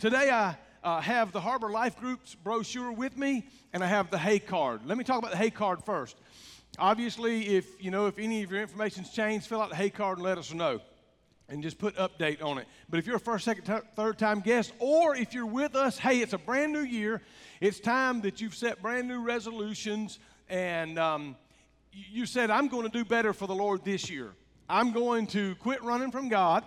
Today I uh, have the Harbor Life Group's brochure with me, and I have the Hay card. Let me talk about the Hay card first. Obviously, if you know if any of your information's changed, fill out the Hay card and let us know, and just put update on it. But if you're a first, second, t- third time guest, or if you're with us, hey, it's a brand new year. It's time that you've set brand new resolutions, and um, you said, "I'm going to do better for the Lord this year. I'm going to quit running from God."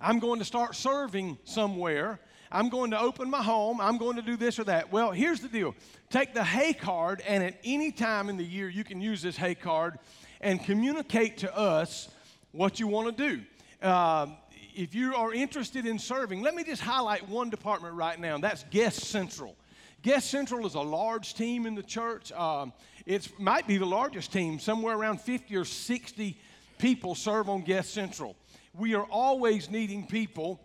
I'm going to start serving somewhere. I'm going to open my home. I'm going to do this or that. Well, here's the deal take the hay card, and at any time in the year, you can use this hay card and communicate to us what you want to do. Uh, if you are interested in serving, let me just highlight one department right now, and that's Guest Central. Guest Central is a large team in the church. Um, it might be the largest team, somewhere around 50 or 60 people serve on Guest Central we are always needing people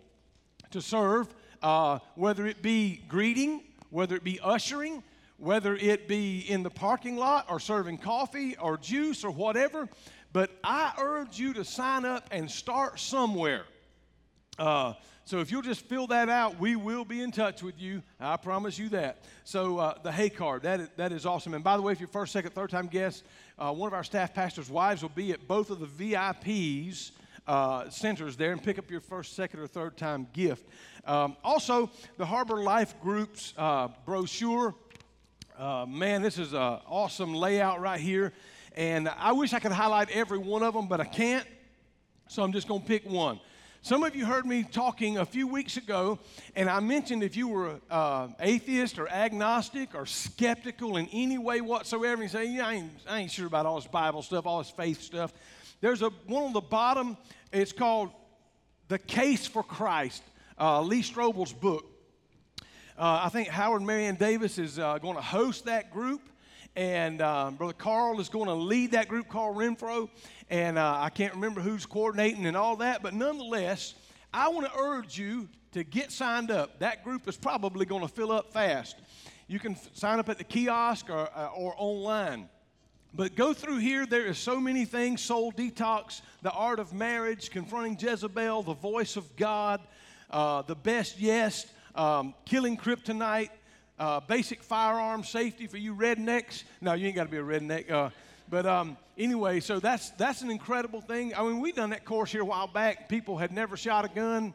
to serve, uh, whether it be greeting, whether it be ushering, whether it be in the parking lot or serving coffee or juice or whatever. But I urge you to sign up and start somewhere. Uh, so if you'll just fill that out, we will be in touch with you. I promise you that. So uh, the Hay card, that is, that is awesome. And by the way, if you're first, second, third time guests, uh, one of our staff pastors' wives will be at both of the VIPs uh, centers there and pick up your first, second, or third time gift. Um, also, the Harbor Life Group's uh, brochure. Uh, man, this is an awesome layout right here. And I wish I could highlight every one of them, but I can't. So I'm just going to pick one. Some of you heard me talking a few weeks ago, and I mentioned if you were uh, atheist or agnostic or skeptical in any way whatsoever, and you say, yeah, I ain't, I ain't sure about all this Bible stuff, all this faith stuff. There's a one on the bottom. It's called "The Case for Christ." Uh, Lee Strobel's book. Uh, I think Howard Marion Davis is uh, going to host that group, and um, Brother Carl is going to lead that group, Carl Renfro, and uh, I can't remember who's coordinating and all that, but nonetheless, I want to urge you to get signed up. That group is probably going to fill up fast. You can f- sign up at the kiosk or, uh, or online. But go through here, there is so many things soul detox, the art of marriage, confronting Jezebel, the voice of God, uh, the best yes, um, killing kryptonite, uh, basic firearm safety for you rednecks. No, you ain't got to be a redneck. Uh, but um, anyway, so that's, that's an incredible thing. I mean, we done that course here a while back. People had never shot a gun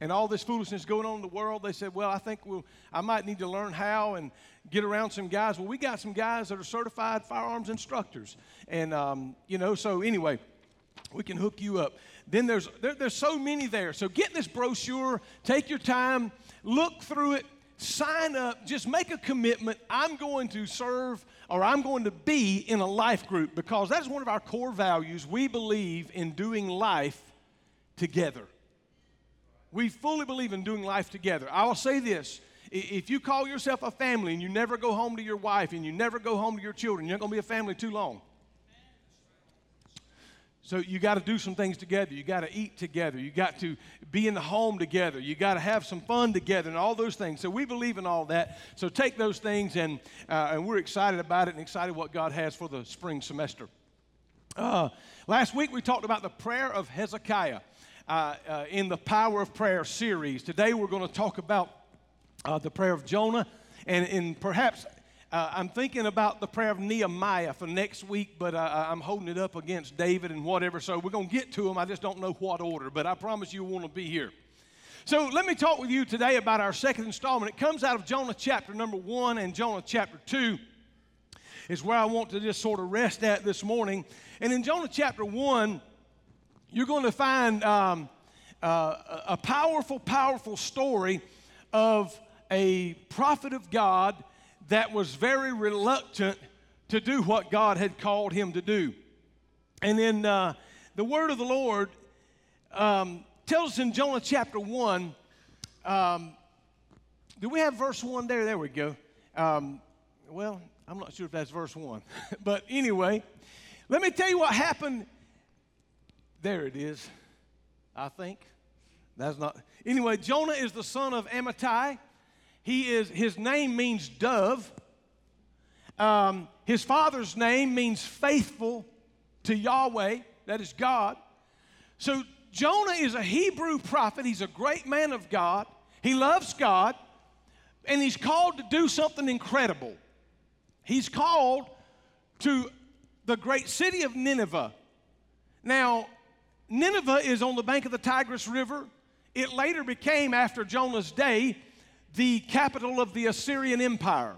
and all this foolishness going on in the world, they said, Well, I think we'll, I might need to learn how and get around some guys. Well, we got some guys that are certified firearms instructors. And, um, you know, so anyway, we can hook you up. Then there's, there, there's so many there. So get this brochure, take your time, look through it, sign up, just make a commitment. I'm going to serve or I'm going to be in a life group because that's one of our core values. We believe in doing life together. We fully believe in doing life together. I will say this if you call yourself a family and you never go home to your wife and you never go home to your children, you're not going to be a family too long. So you got to do some things together. You got to eat together. You got to be in the home together. You got to have some fun together and all those things. So we believe in all that. So take those things and uh, and we're excited about it and excited what God has for the spring semester. Uh, last week we talked about the prayer of Hezekiah uh, uh, in the Power of Prayer series. Today we're going to talk about uh, the prayer of Jonah, and, and perhaps uh, I'm thinking about the prayer of Nehemiah for next week, but uh, I'm holding it up against David and whatever. So we're going to get to them. I just don't know what order, but I promise you want to be here. So let me talk with you today about our second installment. It comes out of Jonah chapter number one and Jonah chapter two is where I want to just sort of rest at this morning. And in Jonah chapter one, you're going to find um, uh, a powerful, powerful story of a prophet of God that was very reluctant to do what God had called him to do. And then uh, the word of the Lord um, tells us in Jonah chapter 1. Um, do we have verse 1 there? There we go. Um, well, I'm not sure if that's verse 1. but anyway, let me tell you what happened there it is, I think. That's not. Anyway, Jonah is the son of Amittai. He is, his name means dove. Um, his father's name means faithful to Yahweh, that is God. So Jonah is a Hebrew prophet. He's a great man of God. He loves God, and he's called to do something incredible. He's called to the great city of Nineveh. Now, Nineveh is on the bank of the Tigris River. It later became, after Jonah's day, the capital of the Assyrian Empire.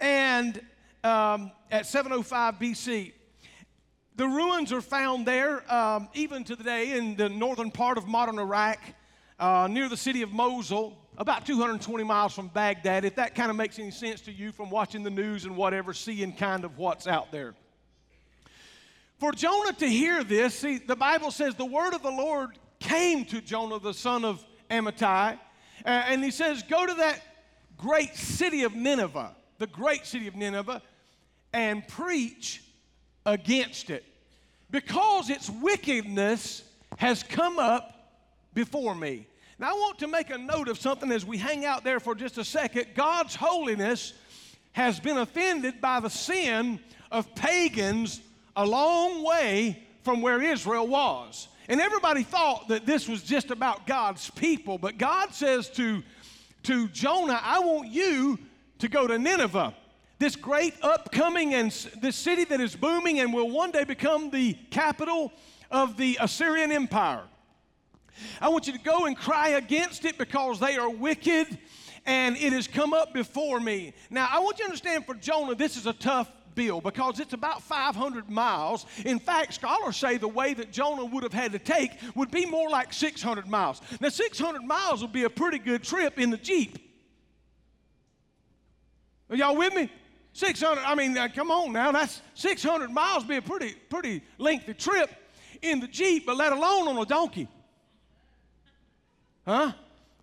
And um, at 705 BC, the ruins are found there um, even to the day in the northern part of modern Iraq, uh, near the city of Mosul, about 220 miles from Baghdad. If that kind of makes any sense to you from watching the news and whatever, seeing kind of what's out there. For Jonah to hear this, see, the Bible says the word of the Lord came to Jonah, the son of Amittai, and he says, Go to that great city of Nineveh, the great city of Nineveh, and preach against it, because its wickedness has come up before me. Now, I want to make a note of something as we hang out there for just a second. God's holiness has been offended by the sin of pagans a long way from where Israel was. And everybody thought that this was just about God's people, but God says to, to Jonah, I want you to go to Nineveh, this great upcoming and this city that is booming and will one day become the capital of the Assyrian Empire. I want you to go and cry against it because they are wicked and it has come up before me. Now, I want you to understand for Jonah, this is a tough bill because it's about 500 miles. In fact, scholars say the way that Jonah would have had to take would be more like 600 miles. Now, 600 miles would be a pretty good trip in the Jeep. Are y'all with me? 600, I mean, uh, come on now, that's 600 miles be a pretty, pretty lengthy trip in the Jeep, but let alone on a donkey. Huh?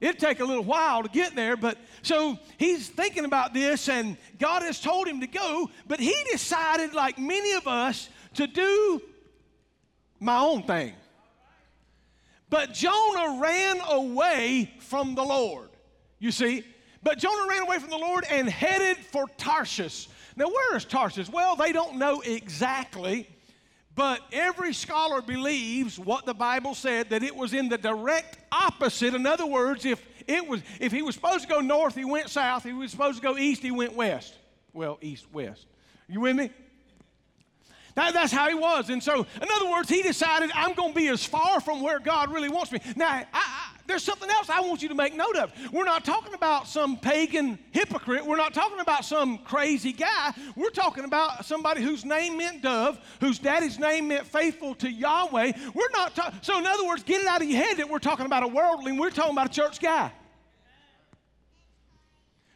It'd take a little while to get there, but so he's thinking about this, and God has told him to go, but he decided, like many of us, to do my own thing. But Jonah ran away from the Lord, you see. But Jonah ran away from the Lord and headed for Tarshish. Now, where is Tarshish? Well, they don't know exactly. But every scholar believes what the Bible said that it was in the direct opposite. In other words, if it was if he was supposed to go north, he went south. If he was supposed to go east, he went west. Well, east west. You with me? That, that's how he was. And so, in other words, he decided, I'm going to be as far from where God really wants me. Now, I, there's something else I want you to make note of. We're not talking about some pagan hypocrite. We're not talking about some crazy guy. We're talking about somebody whose name meant dove, whose daddy's name meant faithful to Yahweh. We're not so in other words, get it out of your head that we're talking about a worldling. We're talking about a church guy.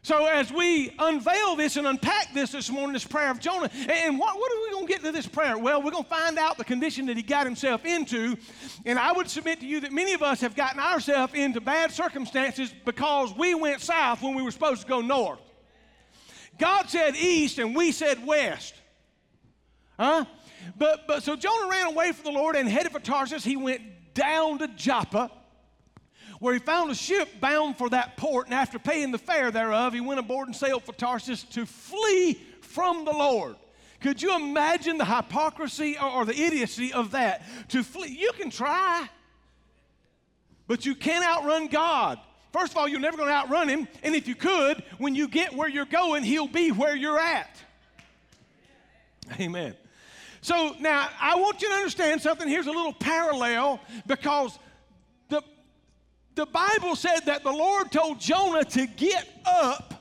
So, as we unveil this and unpack this this morning, this prayer of Jonah, and what, what are we going to get to this prayer? Well, we're going to find out the condition that he got himself into. And I would submit to you that many of us have gotten ourselves into bad circumstances because we went south when we were supposed to go north. God said east, and we said west. Huh? But, but so Jonah ran away from the Lord and headed for Tarsus. He went down to Joppa where he found a ship bound for that port, and after paying the fare thereof, he went aboard and sailed for Tarsus to flee from the Lord. Could you imagine the hypocrisy or, the idiocy of that? To flee, you can try, but you can't outrun God. First of all, you're never going to outrun him, and if you could, when you get where you're going, he'll be where you're at. Amen. So now I want you to understand something. Here's a little parallel because the Bible said that the Lord told Jonah to get up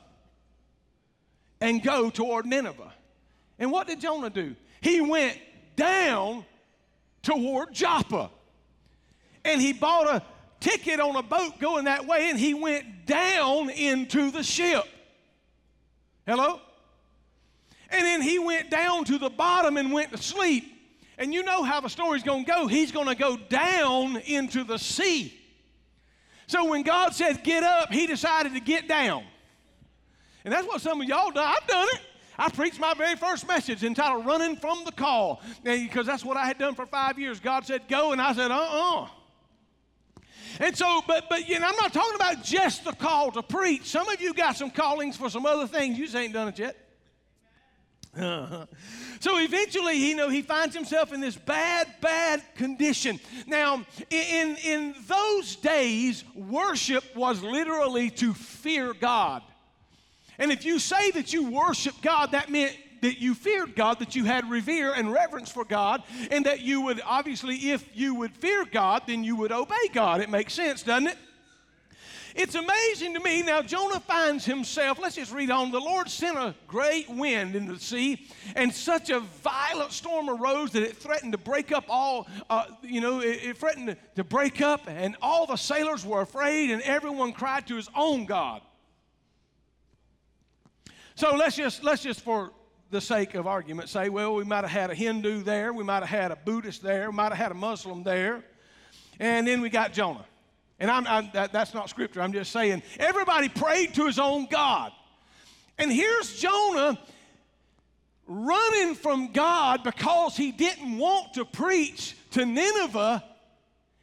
and go toward Nineveh. And what did Jonah do? He went down toward Joppa. And he bought a ticket on a boat going that way and he went down into the ship. Hello? And then he went down to the bottom and went to sleep. And you know how the story's going to go. He's going to go down into the sea. So when God said get up, he decided to get down. And that's what some of y'all done. I've done it. I preached my very first message entitled Running from the Call because that's what I had done for five years. God said go, and I said, uh uh-uh. uh and so, but but you know, I'm not talking about just the call to preach. Some of you got some callings for some other things. You just ain't done it yet. so eventually, you know, he finds himself in this bad, bad condition. Now, in, in those days, worship was literally to fear God. And if you say that you worship God, that meant that you feared God, that you had revere and reverence for God, and that you would, obviously, if you would fear God, then you would obey God. It makes sense, doesn't it? It's amazing to me. Now, Jonah finds himself, let's just read on. The Lord sent a great wind into the sea, and such a violent storm arose that it threatened to break up all, uh, you know, it, it threatened to, to break up, and all the sailors were afraid, and everyone cried to his own God. So let's just, let's just for the sake of argument say, well, we might have had a Hindu there, we might have had a Buddhist there, we might have had a Muslim there, and then we got Jonah. And I'm, I'm that, that's not scripture, I'm just saying everybody prayed to his own God. And here's Jonah running from God because he didn't want to preach to Nineveh,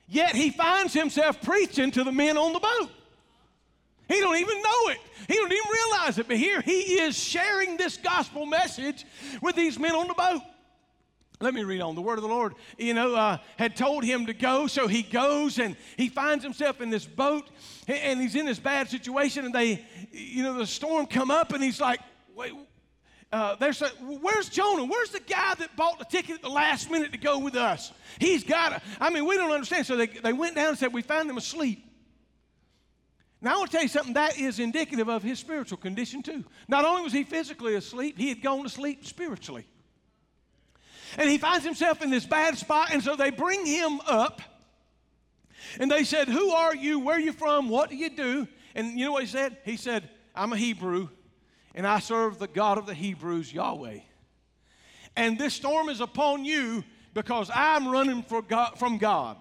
yet he finds himself preaching to the men on the boat. He don't even know it. He don't even realize it. But here he is sharing this gospel message with these men on the boat. Let me read on. The word of the Lord, you know, uh, had told him to go, so he goes and he finds himself in this boat and he's in this bad situation. And they, you know, the storm come up and he's like, wait, uh, they're where's Jonah? Where's the guy that bought the ticket at the last minute to go with us? He's got to, I mean, we don't understand. So they, they went down and said, we found him asleep. Now, I want to tell you something that is indicative of his spiritual condition, too. Not only was he physically asleep, he had gone to sleep spiritually. And he finds himself in this bad spot, and so they bring him up. And they said, Who are you? Where are you from? What do you do? And you know what he said? He said, I'm a Hebrew, and I serve the God of the Hebrews, Yahweh. And this storm is upon you because I'm running God, from God.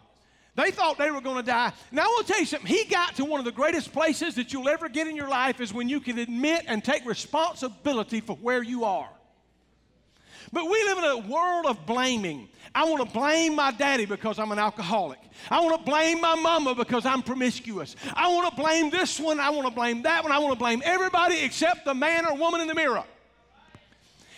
They thought they were going to die. Now, I want to tell you something. He got to one of the greatest places that you'll ever get in your life is when you can admit and take responsibility for where you are. But we live in a world of blaming. I want to blame my daddy because I'm an alcoholic. I want to blame my mama because I'm promiscuous. I want to blame this one. I want to blame that one. I want to blame everybody except the man or woman in the mirror.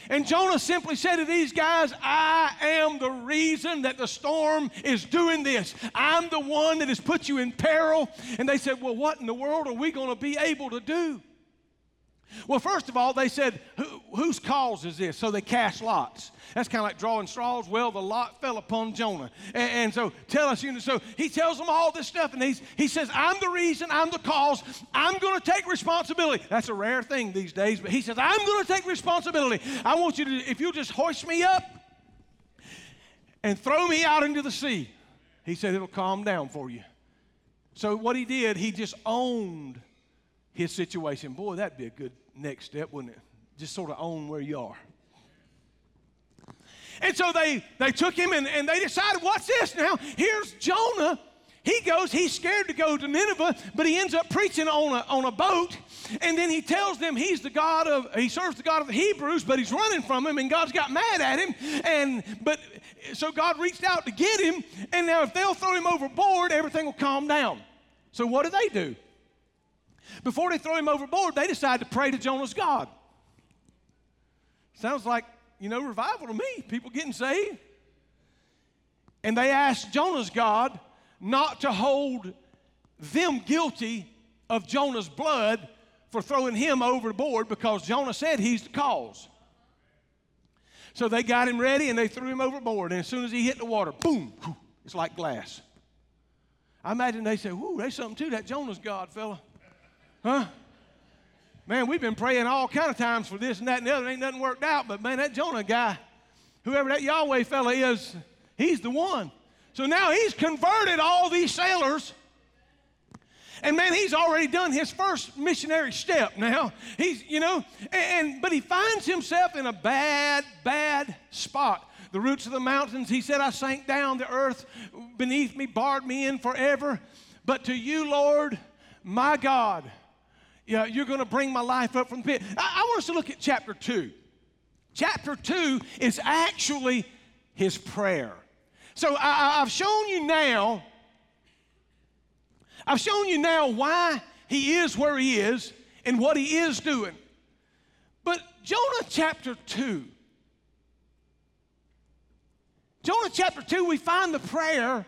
And Jonah simply said to these guys, I am the reason that the storm is doing this. I'm the one that has put you in peril. And they said, Well, what in the world are we going to be able to do? Well, first of all, they said, Who, Whose cause is this? So they cast lots. That's kind of like drawing straws. Well, the lot fell upon Jonah. And, and, so tell us, you know, so he tells them all this stuff, and he's, he says, I'm the reason, I'm the cause, I'm going to take responsibility. That's a rare thing these days, but he says, I'm going to take responsibility. I want you to, if you'll just hoist me up and throw me out into the sea, he said, it'll calm down for you. So what he did, he just owned his situation. Boy, that'd be a good next step, wouldn't it? Just sort of own where you are. And so they, they took him and, and they decided, what's this now? Here's Jonah. He goes, he's scared to go to Nineveh, but he ends up preaching on a, on a boat. And then he tells them he's the God of, he serves the God of the Hebrews, but he's running from him, and God's got mad at him. And, but, so God reached out to get him. And now if they'll throw him overboard, everything will calm down. So what do they do? Before they throw him overboard, they decide to pray to Jonah's God. Sounds like, you know, revival to me, people getting saved. And they asked Jonah's God not to hold them guilty of Jonah's blood for throwing him overboard because Jonah said he's the cause. So they got him ready and they threw him overboard. And as soon as he hit the water, boom, it's like glass. I imagine they said, Whoo, there's something to that Jonah's God, fella. Huh? Man, we've been praying all kind of times for this and that and the other. Ain't nothing worked out. But man, that Jonah guy, whoever that Yahweh fella is, he's the one. So now he's converted all these sailors. And man, he's already done his first missionary step now. He's, you know, and, and, but he finds himself in a bad, bad spot. The roots of the mountains, he said, I sank down, the earth beneath me barred me in forever. But to you, Lord, my God, yeah, you're going to bring my life up from the pit. I, I want us to look at chapter 2. Chapter 2 is actually his prayer. So I, I've shown you now, I've shown you now why he is where he is and what he is doing. But Jonah chapter 2 Jonah chapter 2, we find the prayer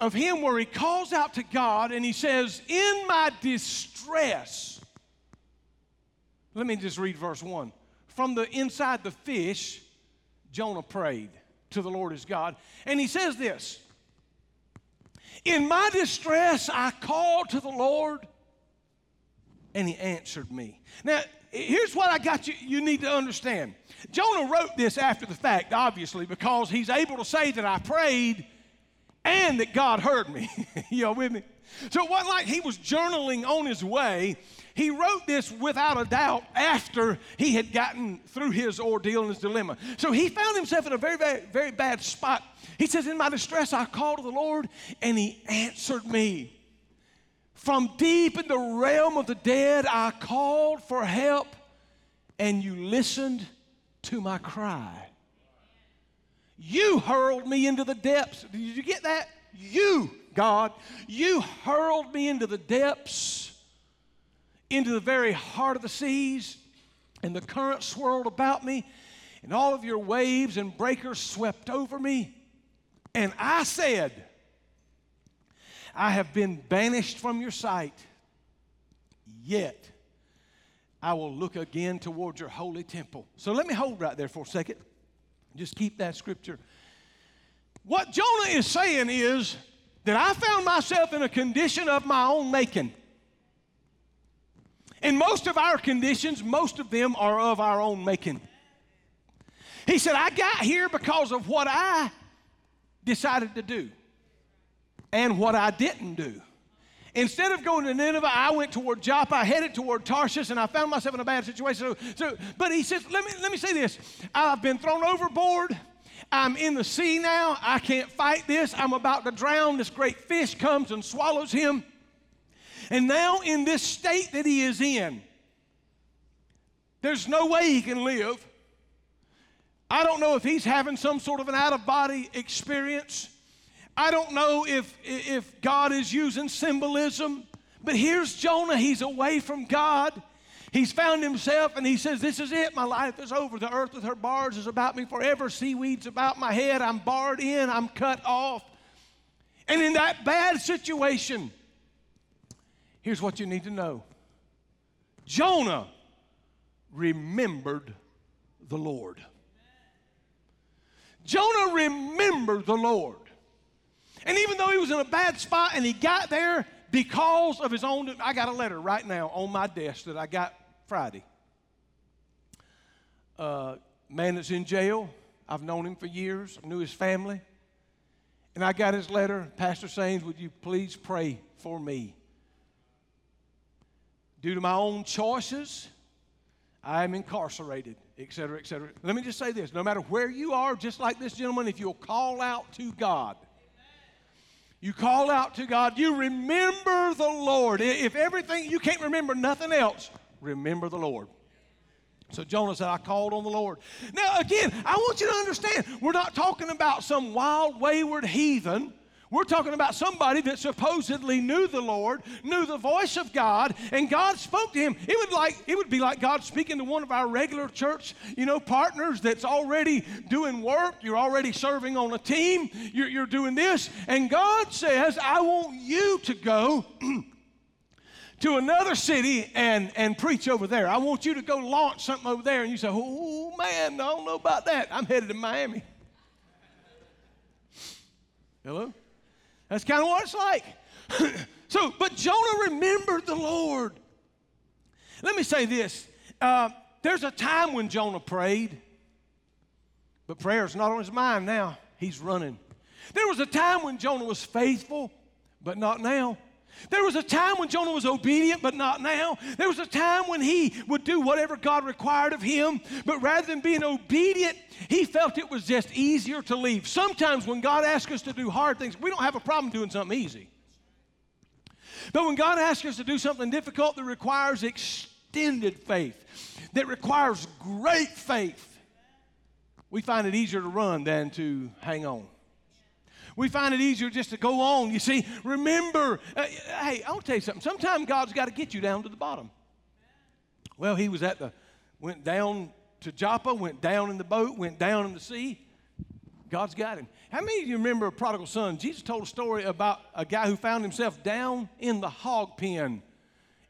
of him where he calls out to God and he says, In my distress, let me just read verse 1. From the inside the fish, Jonah prayed to the Lord his God. And he says this In my distress, I called to the Lord, and he answered me. Now, here's what I got you, you need to understand. Jonah wrote this after the fact, obviously, because he's able to say that I prayed and that God heard me. you all with me? So it wasn't like he was journaling on his way. He wrote this without a doubt after he had gotten through his ordeal and his dilemma. So he found himself in a very, very, very bad spot. He says, In my distress, I called to the Lord, and he answered me. From deep in the realm of the dead, I called for help, and you listened to my cry. You hurled me into the depths. Did you get that? You, God, you hurled me into the depths, into the very heart of the seas, and the current swirled about me, and all of your waves and breakers swept over me. And I said, I have been banished from your sight, yet I will look again toward your holy temple. So let me hold right there for a second. Just keep that scripture. What Jonah is saying is that I found myself in a condition of my own making. And most of our conditions, most of them are of our own making. He said, I got here because of what I decided to do and what I didn't do. Instead of going to Nineveh, I went toward Joppa, I headed toward Tarshish, and I found myself in a bad situation. So, so, but he says, let me, let me say this I've been thrown overboard. I'm in the sea now. I can't fight this. I'm about to drown. This great fish comes and swallows him. And now, in this state that he is in, there's no way he can live. I don't know if he's having some sort of an out of body experience. I don't know if, if God is using symbolism, but here's Jonah. He's away from God. He's found himself and he says, This is it. My life is over. The earth with her bars is about me forever. Seaweed's about my head. I'm barred in. I'm cut off. And in that bad situation, here's what you need to know Jonah remembered the Lord. Jonah remembered the Lord. And even though he was in a bad spot and he got there because of his own, I got a letter right now on my desk that I got Friday. Uh, man that's in jail. I've known him for years. I knew his family. And I got his letter. Pastor Sanes, would you please pray for me? Due to my own choices, I am incarcerated, et cetera, et cetera. Let me just say this no matter where you are, just like this gentleman, if you'll call out to God, you call out to God. You remember the Lord. If everything, you can't remember nothing else, remember the Lord. So Jonah said, I called on the Lord. Now, again, I want you to understand, we're not talking about some wild, wayward heathen we're talking about somebody that supposedly knew the Lord, knew the voice of God, and God spoke to him. It would like it would be like God speaking to one of our regular church, you know, partners that's already doing work. You're already serving on a team. You're, you're doing this, and God says, "I want you to go." to another city and, and preach over there. I want you to go launch something over there. And you say, oh man, I don't know about that. I'm headed to Miami. Hello? That's kind of what it's like. so, but Jonah remembered the Lord. Let me say this. Uh, there's a time when Jonah prayed, but prayer's not on his mind now. He's running. There was a time when Jonah was faithful, but not now. There was a time when Jonah was obedient, but not now. There was a time when he would do whatever God required of him, but rather than being obedient, he felt it was just easier to leave. Sometimes when God asks us to do hard things, we don't have a problem doing something easy. But when God asks us to do something difficult that requires extended faith, that requires great faith, we find it easier to run than to hang on we find it easier just to go on. You see, remember, uh, hey, I'll tell you something. Sometimes God's got to get you down to the bottom. Well, he was at the, went down to Joppa, went down in the boat, went down in the sea. God's got him. How many of you remember a prodigal son? Jesus told a story about a guy who found himself down in the hog pen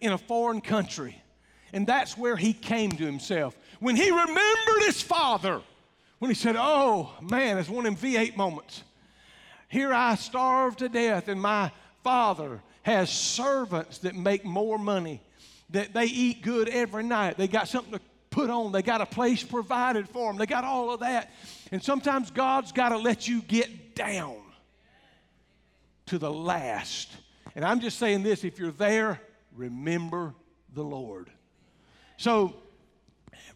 in a foreign country. And that's where he came to himself. When he remembered his father, when he said, Oh, man, it's one of them V8 moments. Here I starve to death, and my father has servants that make more money, that they eat good every night. They got something to put on, they got a place provided for them, they got all of that. And sometimes God's got to let you get down to the last. And I'm just saying this if you're there, remember the Lord. So,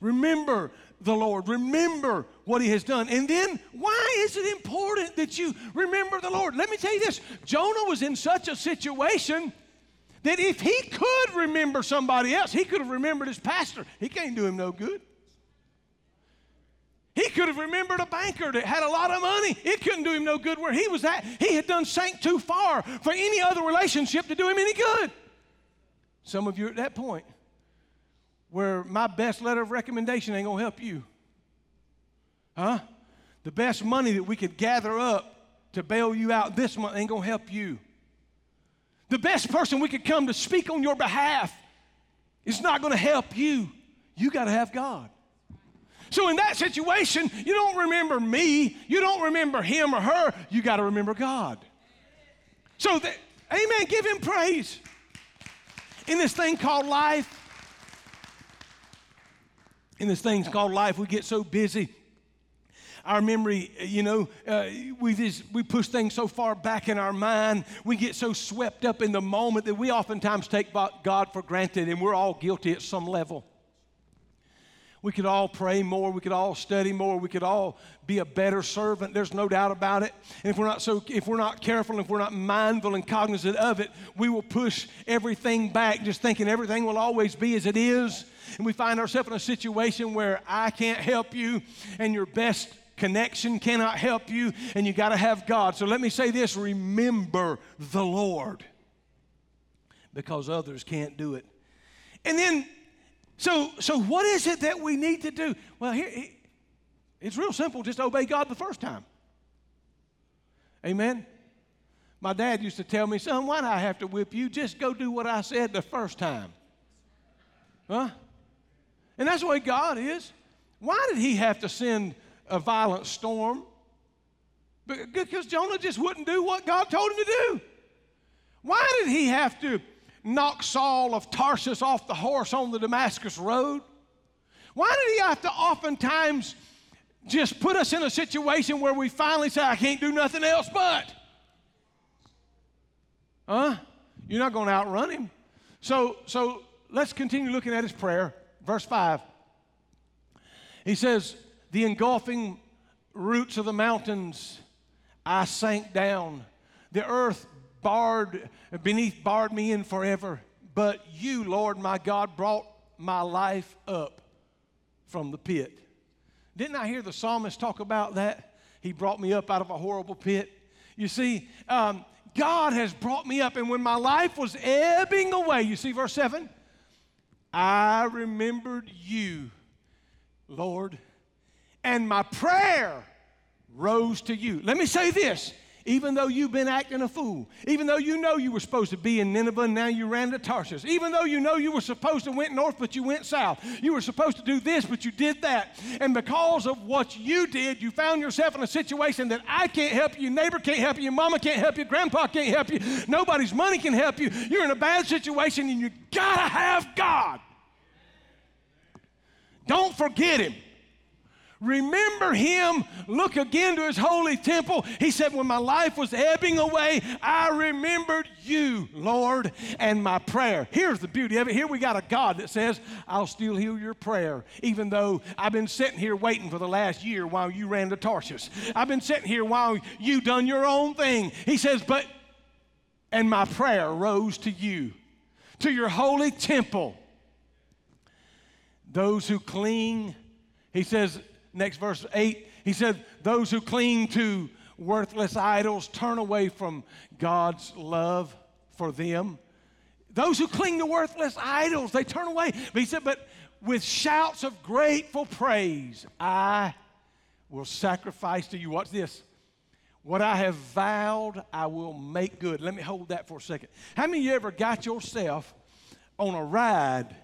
remember the Lord. Remember what He has done. And then, why is it important that you remember the Lord? Let me tell you this Jonah was in such a situation that if he could remember somebody else, he could have remembered his pastor. He can't do him no good. He could have remembered a banker that had a lot of money. It couldn't do him no good where he was at. He had done sank too far for any other relationship to do him any good. Some of you are at that point where my best letter of recommendation ain't gonna help you. Huh? The best money that we could gather up to bail you out this month ain't gonna help you. The best person we could come to speak on your behalf is not gonna help you. You gotta have God. So in that situation, you don't remember me, you don't remember him or her, you got to remember God. So, amen, give him praise. In this thing called life, in this thing called life, we get so busy. Our memory, you know, uh, we, just, we push things so far back in our mind. We get so swept up in the moment that we oftentimes take God for granted, and we're all guilty at some level. We could all pray more. We could all study more. We could all be a better servant. There's no doubt about it. And if we're not so, if we're not careful, if we're not mindful and cognizant of it, we will push everything back, just thinking everything will always be as it is. And we find ourselves in a situation where I can't help you, and your best connection cannot help you, and you got to have God. So let me say this: remember the Lord, because others can't do it. And then so, so what is it that we need to do? Well, here, it's real simple. Just obey God the first time. Amen. My dad used to tell me, son, why do I have to whip you? Just go do what I said the first time. Huh? And that's the way God is. Why did he have to send a violent storm? Because Jonah just wouldn't do what God told him to do. Why did he have to knock Saul of Tarsus off the horse on the Damascus road? Why did he have to oftentimes just put us in a situation where we finally say, I can't do nothing else but? Huh? You're not going to outrun him. So, so let's continue looking at his prayer. Verse 5. He says, The engulfing roots of the mountains I sank down. The earth barred beneath barred me in forever. But you, Lord my God, brought my life up from the pit. Didn't I hear the psalmist talk about that? He brought me up out of a horrible pit. You see, um, God has brought me up, and when my life was ebbing away, you see verse 7? I remembered you, Lord, and my prayer rose to you. Let me say this even though you've been acting a fool, even though you know you were supposed to be in Nineveh and now you ran to Tarshish, even though you know you were supposed to went north but you went south, you were supposed to do this but you did that, and because of what you did, you found yourself in a situation that I can't help you, neighbor can't help you, mama can't help you, grandpa can't help you, nobody's money can help you. You're in a bad situation and you gotta have God. Don't forget Him. Remember him. Look again to his holy temple. He said, When my life was ebbing away, I remembered you, Lord, and my prayer. Here's the beauty of it. Here we got a God that says, I'll still heal your prayer, even though I've been sitting here waiting for the last year while you ran to Tarsus. I've been sitting here while you done your own thing. He says, But, and my prayer rose to you, to your holy temple. Those who cling, he says, next verse 8, he said, Those who cling to worthless idols turn away from God's love for them. Those who cling to worthless idols, they turn away. But he said, But with shouts of grateful praise, I will sacrifice to you. Watch this. What I have vowed, I will make good. Let me hold that for a second. How many of you ever got yourself on a ride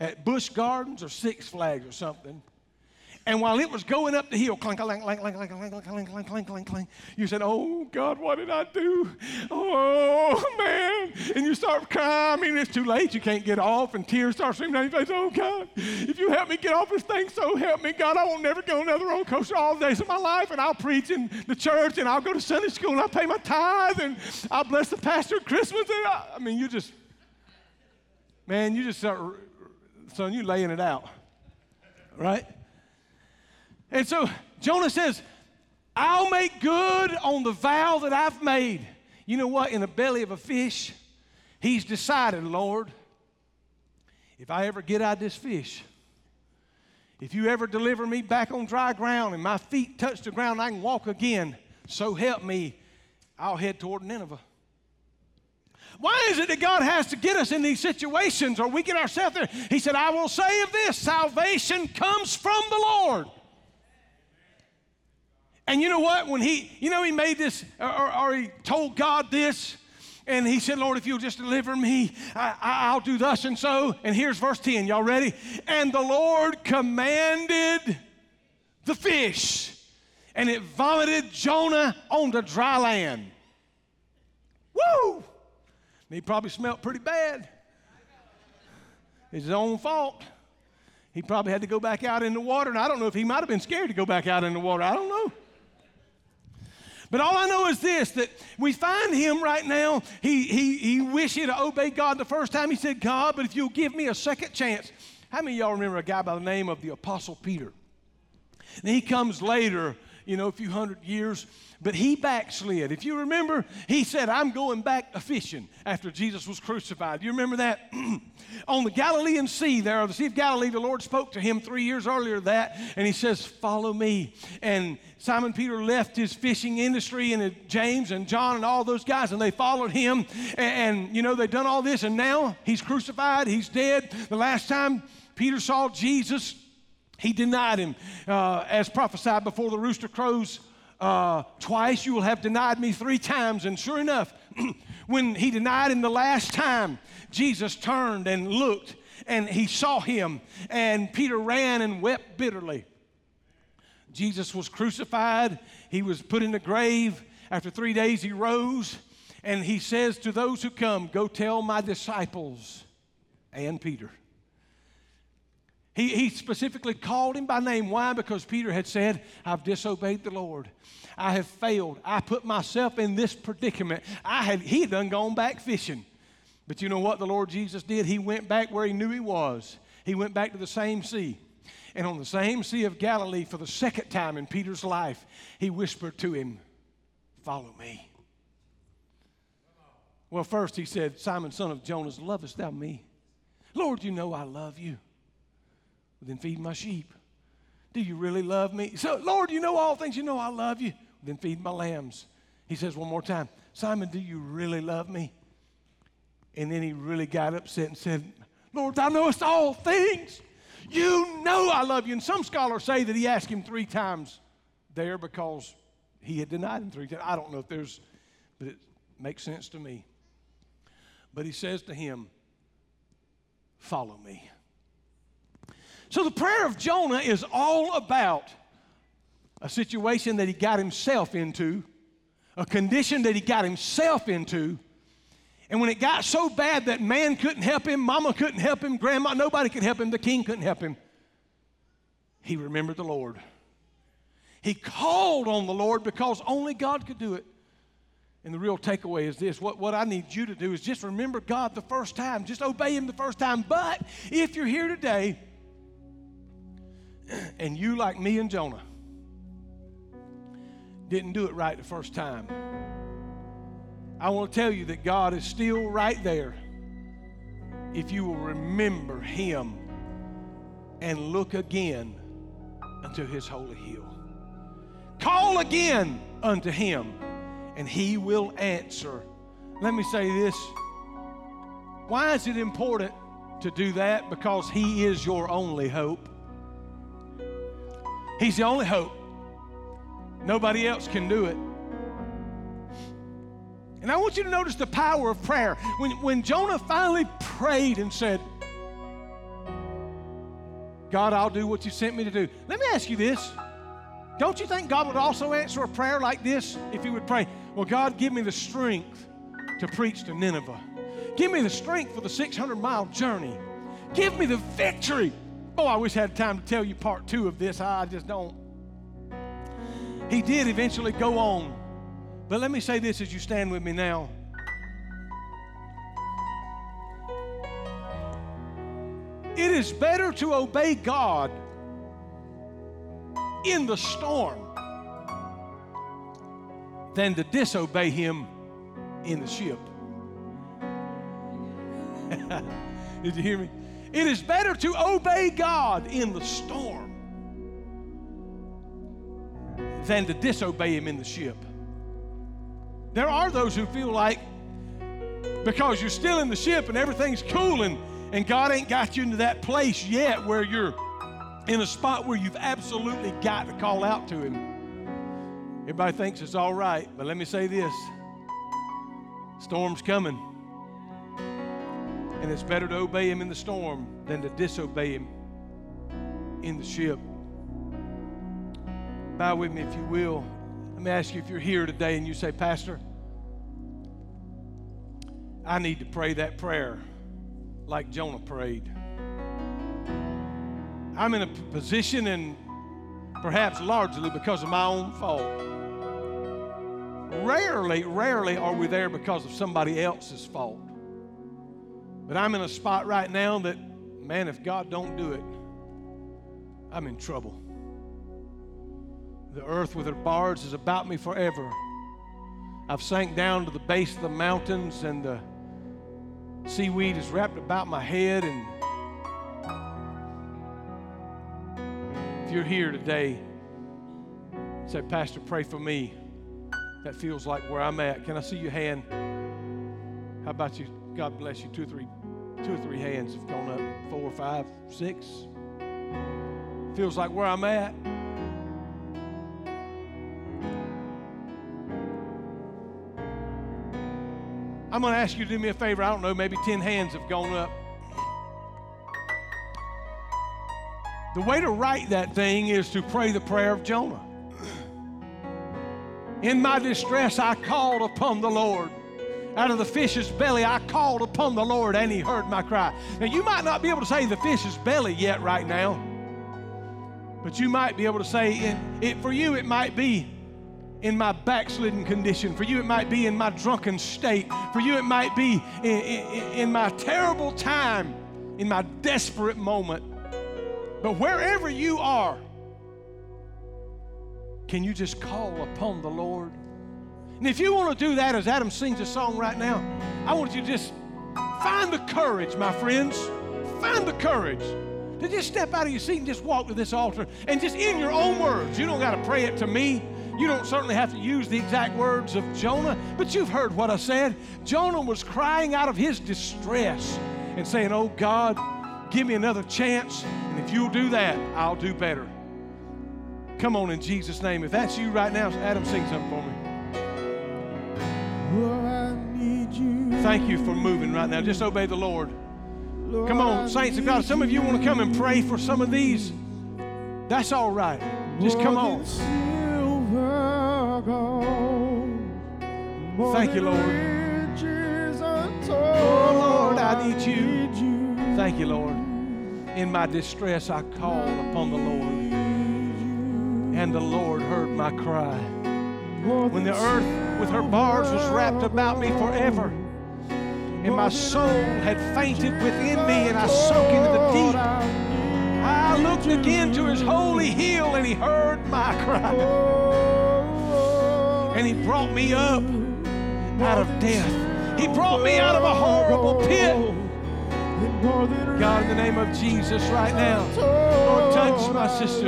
at Busch Gardens or Six Flags or something? And while it was going up the hill, clink, clink, clink, clink, clink, clink, clink, clink, clink, clink, you said, Oh God, what did I do? Oh man. And you start crying. I mean, it's too late. You can't get off, and tears start streaming down your face. Oh God, if you help me get off this thing, so help me, God, I won't never go another roller coaster all the days of my life. And I'll preach in the church, and I'll go to Sunday school, and I'll pay my tithe, and I'll bless the pastor at Christmas. And I, I mean, you just, man, you just start, son, you laying it out, right? And so Jonah says, I'll make good on the vow that I've made. You know what? In the belly of a fish, he's decided, Lord, if I ever get out of this fish, if you ever deliver me back on dry ground and my feet touch the ground, I can walk again. So help me, I'll head toward Nineveh. Why is it that God has to get us in these situations or we get ourselves there? He said, I will say of this salvation comes from the Lord. And you know what? When he, you know, he made this, or, or he told God this, and he said, Lord, if you'll just deliver me, I, will do thus and so. And here's verse 10. Y'all ready? And the Lord commanded the fish, and it vomited Jonah on the dry land. Woo! He probably smelled pretty bad. It's his own fault. He probably had to go back out in the water, and I don't know if he might have been scared to go back out in the water. I don't know. But all I know is this that we find him right now. He, he, he wished he had God the first time. He said, God, but if you'll give me a second chance. How many of y'all remember a guy by the name of the Apostle Peter? And he comes later, you know, a few hundred years, but he backslid. If you remember, he said, I'm going back a fishing after Jesus was crucified. You remember that? On the Galilean Sea, there on the Sea of Galilee, the Lord spoke to him three years earlier that, and he says, Follow me. And Simon Peter left his fishing industry and James and John and all those guys, and they followed him. And, and you know, they've done all this, and now he's crucified, he's dead. The last time Peter saw Jesus, he denied him uh, as prophesied before the rooster crows uh, twice you will have denied me three times. And sure enough, when he denied him the last time, Jesus turned and looked and he saw him. And Peter ran and wept bitterly. Jesus was crucified, he was put in the grave. After three days, he rose. And he says to those who come, Go tell my disciples and Peter. He, he specifically called him by name. Why? Because Peter had said, I've disobeyed the Lord. I have failed. I put myself in this predicament. I had, he had done gone back fishing. But you know what the Lord Jesus did? He went back where he knew he was. He went back to the same sea. And on the same Sea of Galilee, for the second time in Peter's life, he whispered to him, Follow me. Well, first he said, Simon, son of Jonas, lovest thou me? Lord, you know I love you. Well, then feed my sheep. Do you really love me? So, Lord, you know all things. You know I love you. Then feed my lambs. He says one more time, Simon, do you really love me? And then he really got upset and said, Lord, thou knowest all things. You know I love you. And some scholars say that he asked him three times there because he had denied him three times. I don't know if there's, but it makes sense to me. But he says to him, Follow me. So the prayer of Jonah is all about a situation that he got himself into, a condition that he got himself into. And when it got so bad that man couldn't help him, mama couldn't help him, grandma, nobody could help him, the king couldn't help him, he remembered the Lord. He called on the Lord because only God could do it. And the real takeaway is this what, what I need you to do is just remember God the first time, just obey Him the first time. But if you're here today, and you, like me and Jonah, didn't do it right the first time, I want to tell you that God is still right there if you will remember Him and look again unto His holy hill. Call again unto Him, and He will answer. Let me say this. Why is it important to do that? Because He is your only hope. He's the only hope. Nobody else can do it. And I want you to notice the power of prayer. When, when Jonah finally prayed and said, God, I'll do what you sent me to do. Let me ask you this. Don't you think God would also answer a prayer like this if He would pray, Well, God, give me the strength to preach to Nineveh. Give me the strength for the 600 mile journey. Give me the victory. Oh, I wish I had time to tell you part two of this. I just don't. He did eventually go on but let me say this as you stand with me now. It is better to obey God in the storm than to disobey Him in the ship. Did you hear me? It is better to obey God in the storm than to disobey Him in the ship. There are those who feel like because you're still in the ship and everything's cool and, and God ain't got you into that place yet where you're in a spot where you've absolutely got to call out to Him. Everybody thinks it's all right, but let me say this storm's coming. And it's better to obey Him in the storm than to disobey Him in the ship. Bow with me if you will. Let me ask you if you're here today and you say, Pastor, I need to pray that prayer like Jonah prayed. I'm in a position, and perhaps largely because of my own fault. Rarely, rarely are we there because of somebody else's fault. But I'm in a spot right now that, man, if God don't do it, I'm in trouble. The earth with her bars is about me forever. I've sank down to the base of the mountains, and the seaweed is wrapped about my head. And if you're here today, say, Pastor, pray for me. That feels like where I'm at. Can I see your hand? How about you? God bless you. Two or three, two or three hands have gone up. Four, five, six. Feels like where I'm at. I'm going to ask you to do me a favor. I don't know, maybe 10 hands have gone up. The way to right that thing is to pray the prayer of Jonah. In my distress, I called upon the Lord. Out of the fish's belly, I called upon the Lord, and he heard my cry. Now, you might not be able to say the fish's belly yet right now, but you might be able to say, it, it for you, it might be in my backslidden condition. For you, it might be in my drunken state. For you, it might be in, in, in, my terrible time, in my desperate moment. But wherever you are, can you just call upon the Lord? And if you want to do that as Adam sings a song right now, I want you to just find the courage, my friends. Find the courage to just step out of your seat and just walk to this altar and just in your own words. You don't got to pray it to me. You don't certainly have to use the exact words of Jonah, but you've heard what I said. Jonah was crying out of his distress and saying, Oh God, give me another chance, and if you'll do that, I'll do better. Come on in Jesus' name. If that's you right now, Adam, sing something for me. Thank you for moving right now. Just obey the Lord. Come on, saints of God. Some of you want to come and pray for some of these. That's all right. Just come on. Thank you, Lord. Oh, Lord, I need you. Thank you, Lord. In my distress, I called upon the Lord, and the Lord heard my cry. When the earth with her bars was wrapped about me forever, and my soul had fainted within me, and I sunk into the deep. I looked again to his holy hill, and he heard my cry. Oh, and he brought me up out of death. He brought me out of a horrible pit. Oh. God, in the name of Jesus, right now, Lord, touch my sisters.